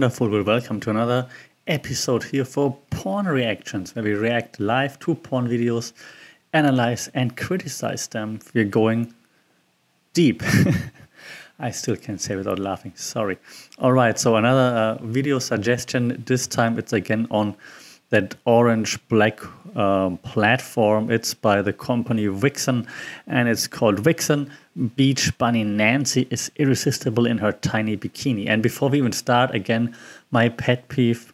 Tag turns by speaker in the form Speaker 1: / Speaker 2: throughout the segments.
Speaker 1: wonderful. Well, welcome to another episode here for porn reactions, where we react live to porn videos, analyze and criticize them. We're going deep. I still can't say without laughing. Sorry. All right. So another uh, video suggestion. This time it's again on that orange black um, platform. It's by the company Vixen and it's called Vixen. Beach Bunny Nancy is irresistible in her tiny bikini. And before we even start, again, my pet peeve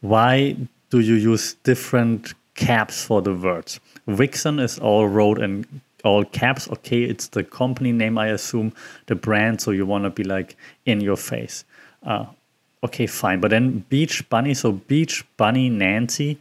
Speaker 1: why do you use different caps for the words? Vixen is all wrote in all caps. Okay, it's the company name, I assume, the brand. So you want to be like in your face. Uh, okay, fine. But then Beach Bunny, so Beach Bunny Nancy,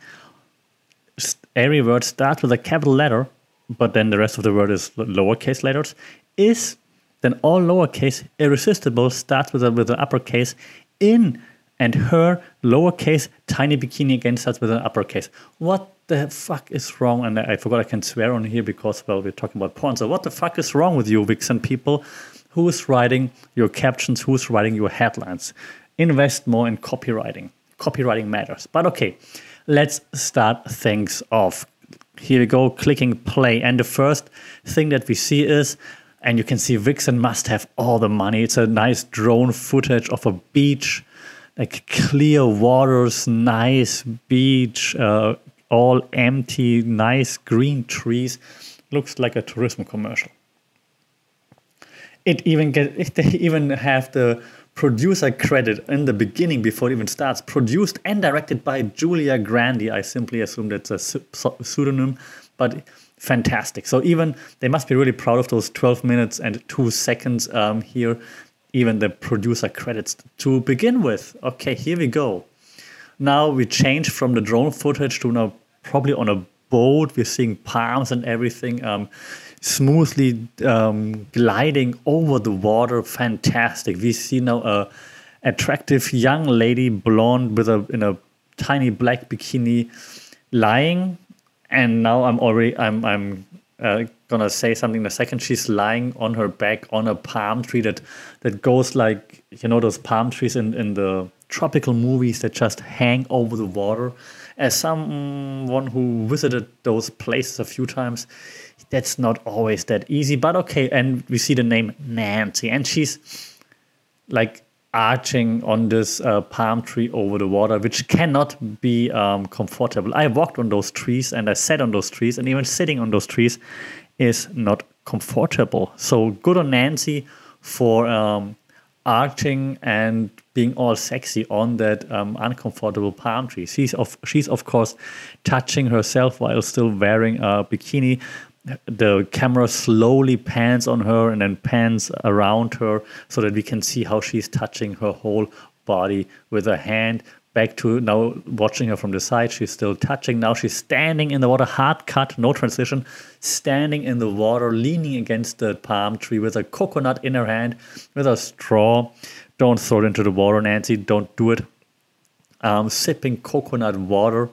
Speaker 1: every word starts with a capital letter, but then the rest of the word is lowercase letters. Is then all lowercase irresistible starts with a with an uppercase in and her lowercase tiny bikini again starts with an uppercase. What the fuck is wrong? And I forgot I can swear on here because well we're talking about porn. So what the fuck is wrong with you, Vixen people? Who's writing your captions? Who's writing your headlines? Invest more in copywriting. Copywriting matters. But okay, let's start things off. Here we go, clicking play. And the first thing that we see is and you can see Vixen must have all the money. It's a nice drone footage of a beach like clear waters, nice beach, uh, all empty, nice green trees. Looks like a tourism commercial. It even get they even have the producer credit in the beginning before it even starts. Produced and directed by Julia Grandi. I simply assume that's a pseudonym, but fantastic. So even they must be really proud of those 12 minutes and two seconds um, here even the producer credits to begin with. Okay, here we go. Now we change from the drone footage to now probably on a boat. We're seeing palms and everything um, smoothly um, gliding over the water. Fantastic. We see now a attractive young lady, blonde with a in a tiny black bikini, lying. And now I'm already I'm I'm uh, gonna say something in a second. She's lying on her back on a palm tree that that goes like you know those palm trees in in the tropical movies that just hang over the water. As someone who visited those places a few times, that's not always that easy. But okay, and we see the name Nancy, and she's like arching on this uh, palm tree over the water, which cannot be um, comfortable. I walked on those trees and I sat on those trees, and even sitting on those trees is not comfortable. So good on Nancy for um, arching and being all sexy on that um, uncomfortable palm tree. She's of she's of course touching herself while still wearing a bikini the camera slowly pans on her and then pans around her so that we can see how she's touching her whole body with her hand back to now watching her from the side. She's still touching. Now she's standing in the water hard cut no transition standing in the water leaning against the palm tree with a coconut in her hand with a straw. Don't throw it into the water nancy. Don't do it. Um, sipping coconut water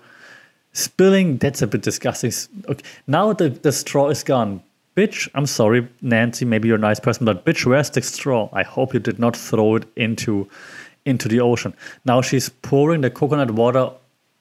Speaker 1: Spilling, that's a bit disgusting. Okay, now the, the straw is gone. Bitch, I'm sorry, Nancy, maybe you're a nice person, but bitch, where's the straw? I hope you did not throw it into into the ocean. Now she's pouring the coconut water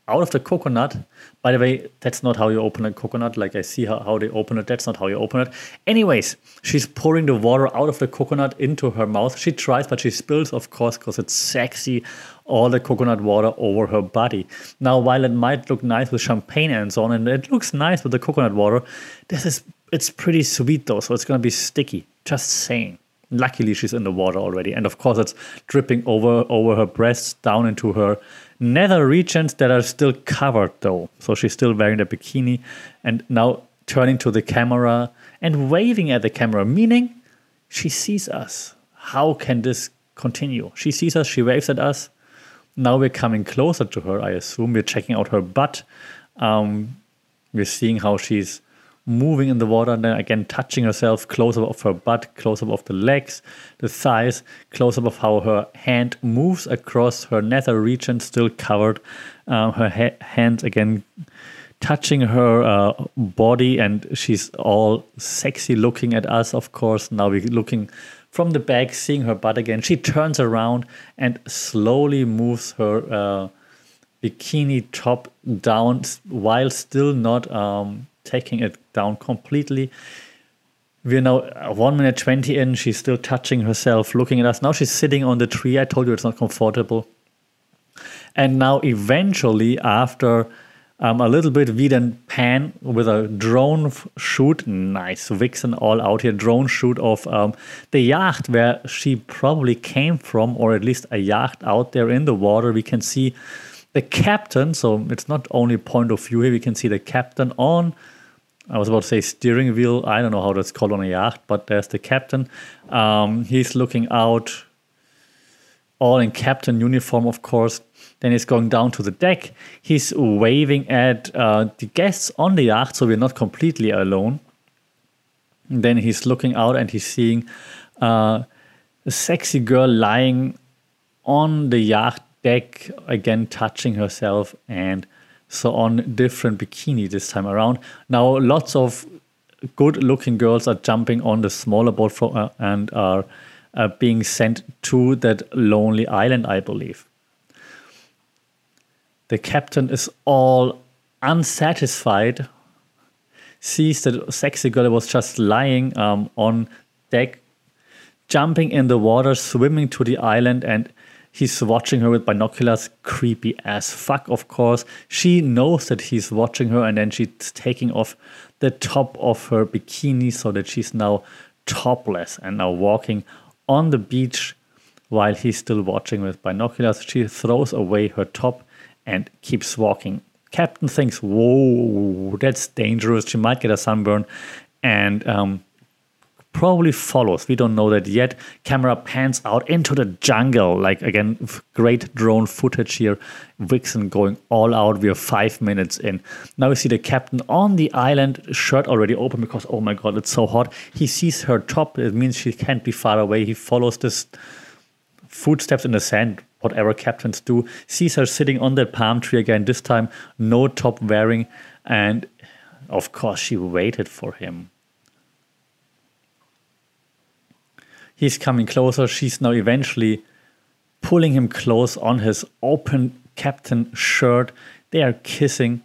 Speaker 1: out of the coconut. By the way, that's not how you open a coconut. Like I see how, how they open it. That's not how you open it. Anyways, she's pouring the water out of the coconut into her mouth. She tries, but she spills, of course, because it's sexy, all the coconut water over her body. Now, while it might look nice with champagne and so on, and it looks nice with the coconut water, this is it's pretty sweet though, so it's gonna be sticky. Just saying. Luckily, she's in the water already, and of course, it's dripping over over her breasts down into her nether regions that are still covered though. So she's still wearing the bikini and now turning to the camera and waving at the camera, meaning she sees us. How can this continue? She sees us, she waves at us. Now we're coming closer to her, I assume. We're checking out her butt. Um, we're seeing how she's moving in the water and then again touching herself, close up of her butt, close up of the legs, the thighs, close up of how her hand moves across her nether region, still covered. Um, her ha- hands again touching her uh, body, and she's all sexy looking at us, of course. Now we're looking from the back, seeing her butt again. She turns around and slowly moves her uh, bikini top down while still not um, taking it down completely. We're now 1 minute 20 in. She's still touching herself, looking at us. Now she's sitting on the tree. I told you it's not comfortable. And now, eventually, after um, a little bit, we then pan with a drone shoot. Nice, Vixen all out here. Drone shoot of um, the yacht where she probably came from, or at least a yacht out there in the water. We can see the captain. So it's not only point of view here. We can see the captain on. I was about to say steering wheel. I don't know how that's called on a yacht, but there's the captain. Um, he's looking out, all in captain uniform, of course. Then he's going down to the deck. He's waving at uh, the guests on the yacht, so we're not completely alone. And then he's looking out and he's seeing uh, a sexy girl lying on the yacht deck, again touching herself and so on. Different bikini this time around. Now, lots of good looking girls are jumping on the smaller boat for, uh, and are uh, being sent to that lonely island, I believe the captain is all unsatisfied, sees that sexy girl was just lying um, on deck, jumping in the water, swimming to the island, and he's watching her with binoculars. Creepy as fuck, of course. She knows that he's watching her, and then she's taking off the top of her bikini so that she's now topless and now walking on the beach while he's still watching with binoculars. She throws away her top and keeps walking. Captain thinks, whoa, that's dangerous. She might get a sunburn and um, probably follows. We don't know that yet. Camera pans out into the jungle. Like, again, great drone footage here. Vixen going all out. We are five minutes in. Now we see the captain on the island, shirt already open because, oh my god, it's so hot. He sees her top. It means she can't be far away. He follows this footsteps in the sand whatever captains do. Sees her sitting on that palm tree again, this time no top wearing, and of course she waited for him. He's coming closer. She's now eventually pulling him close on his open captain shirt. They are kissing.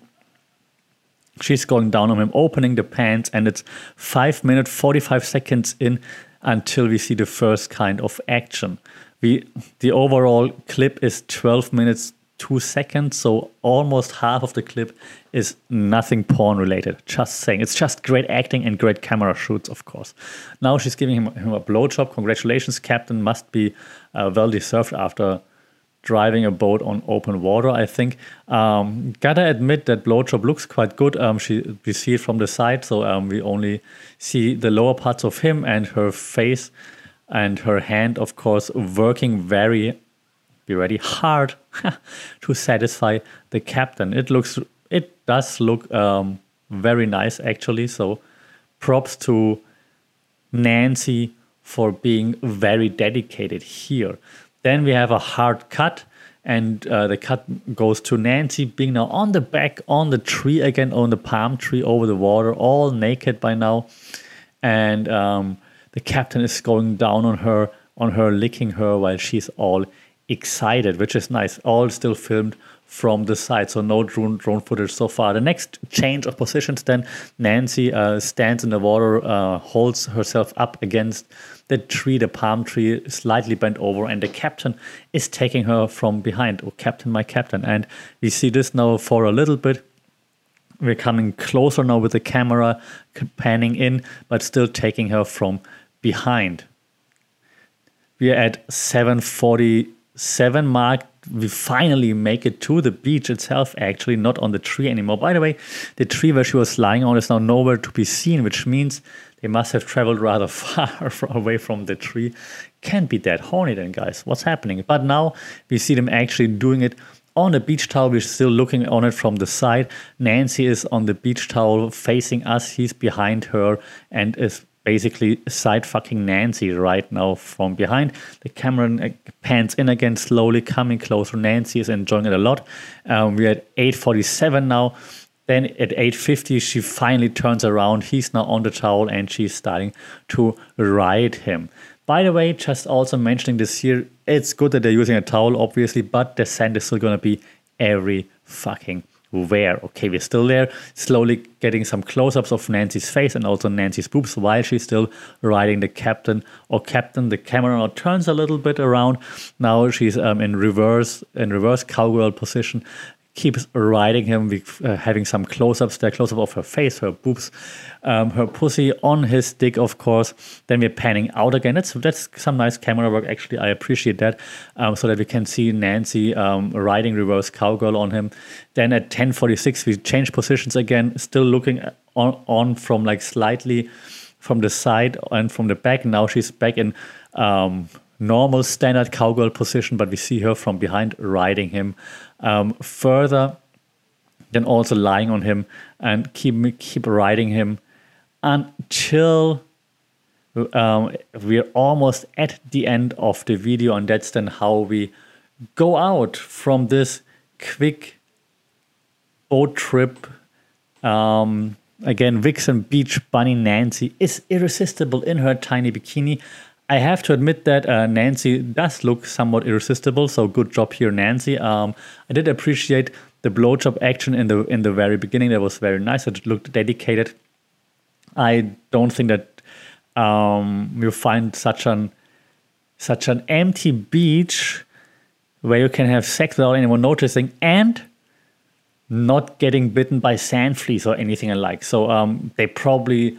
Speaker 1: She's going down on him, opening the pants, and it's 5 minutes 45 seconds in until we see the first kind of action we the overall clip is 12 minutes 2 seconds so almost half of the clip is nothing porn related. Just saying. It's just great acting and great camera shoots of course. Now she's giving him, him a blowjob. Congratulations captain. Must be uh, well deserved after driving a boat on open water i think. Um, gotta admit that blowjob looks quite good. Um, she we see it from the side so um, we only see the lower parts of him and her face and her hand, of course, working very, be ready, hard to satisfy the captain. It looks, it does look um, very nice actually. So, props to Nancy for being very dedicated here. Then we have a hard cut, and uh, the cut goes to Nancy being now on the back on the tree again, on the palm tree over the water, all naked by now, and um, the captain is going down on her, on her, licking her while she's all excited, which is nice. All still filmed from the side, so no drone drone footage so far. The next change of positions, then Nancy uh, stands in the water, uh, holds herself up against the tree, the palm tree, slightly bent over, and the captain is taking her from behind. Oh, captain, my captain! And we see this now for a little bit we're coming closer now with the camera panning in, but still taking her from behind. We are at 747 mark. We finally make it to the beach itself, actually, not on the tree anymore. By the way, the tree where she was lying on is now nowhere to be seen, which means they must have traveled rather far away from the tree. Can't be that horny then, guys. What's happening? But now we see them actually doing it on the beach towel. We're still looking on it from the side. Nancy is on the beach towel facing us. He's behind her and is basically side fucking Nancy right now from behind. The camera pans in again, slowly coming closer. Nancy is enjoying it a lot. Um, we're at 8:47 now. Then at 8:50, she finally turns around. He's now on the towel, and she's starting to ride him. By the way, just also mentioning this here, it's good that they're using a towel, obviously, but the sand is still gonna be every fucking where. Okay, we're still there, slowly getting some close-ups of Nancy's face and also Nancy's boobs while she's still riding the captain or captain. The camera now turns a little bit around. Now she's um, in reverse, in reverse cowgirl position, keeps riding him, uh, having some close-ups there, close-up of her face, her boobs, um, her pussy on his dick, of course. Then we're panning out again. That's that's some nice camera work. Actually, I appreciate that, um, so that we can see Nancy um, riding reverse cowgirl on him. Then at 10:46, we change positions again, still looking on, on from like slightly from the side and from the back. Now she's back in um, normal standard cowgirl position, but we see her from behind riding him um, further, then also lying on him and keep keep riding him until um, we're almost at the end of the video, and that's then how we go out from this quick boat trip. Um, again, Vixen Beach Bunny Nancy is irresistible in her tiny bikini. I have to admit that uh, Nancy does look somewhat irresistible. So good job here, Nancy. Um, I did appreciate the blowjob action in the in the very beginning. That was very nice. It looked dedicated. I don't think that um, you find such an such an empty beach where you can have sex without anyone noticing and not getting bitten by sand fleas or anything alike. So um, they probably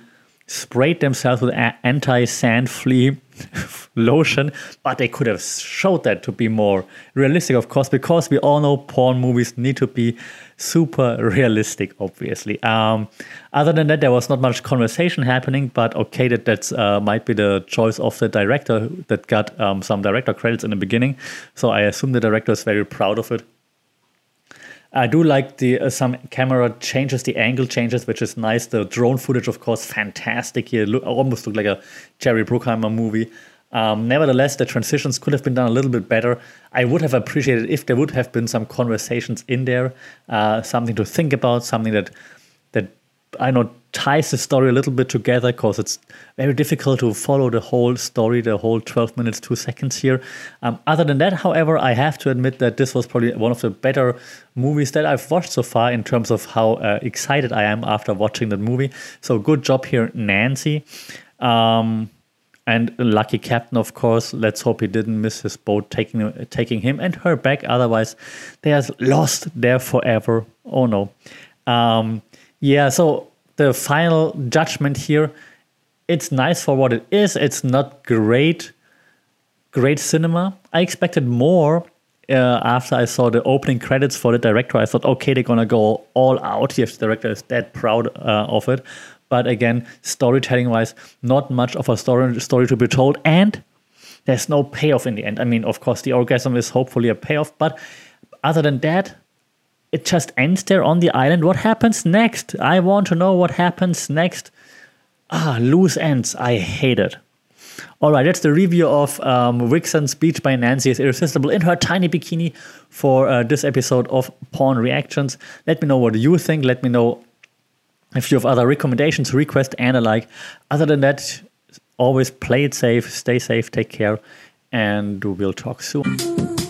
Speaker 1: sprayed themselves with anti-sand flea lotion, but they could have showed that to be more realistic, of course, because we all know porn movies need to be super realistic, obviously. Um, other than that, there was not much conversation happening, but okay, that that uh, might be the choice of the director that got um, some director credits in the beginning. So I assume the director is very proud of it. I do like the uh, some camera changes, the angle changes, which is nice. The drone footage, of course, fantastic here. Look, almost look like a Jerry Bruckheimer movie. Um, nevertheless, the transitions could have been done a little bit better. I would have appreciated if there would have been some conversations in there, uh, something to think about, something that that I know ties the story a little bit together because it's very difficult to follow the whole story, the whole 12 minutes, two seconds here. Um, other than that, however, I have to admit that this was probably one of the better movies that I've watched so far in terms of how uh, excited I am after watching that movie. So good job here, Nancy. Um, and lucky captain, of course. Let's hope he didn't miss his boat taking taking him and her back. Otherwise, they are lost there forever. Oh no. Um, yeah, so the final judgment here, it's nice for what it is. It's not great, great cinema. I expected more uh, after I saw the opening credits for the director. I thought, okay, they're gonna go all out. If the director is that proud uh, of it, but again, storytelling wise, not much of a story story to be told, and there's no payoff in the end. I mean, of course, the orgasm is hopefully a payoff, but other than that, it just ends there on the island. What happens next? I want to know what happens next. Ah, loose ends. I hate it. All right, that's the review of um, Vixen's Beach by Nancy is Irresistible in her tiny bikini for uh, this episode of Porn Reactions. Let me know what you think. Let me know if you have other recommendations, requests, and a like. Other than that, always play it safe, stay safe, take care, and we'll talk soon.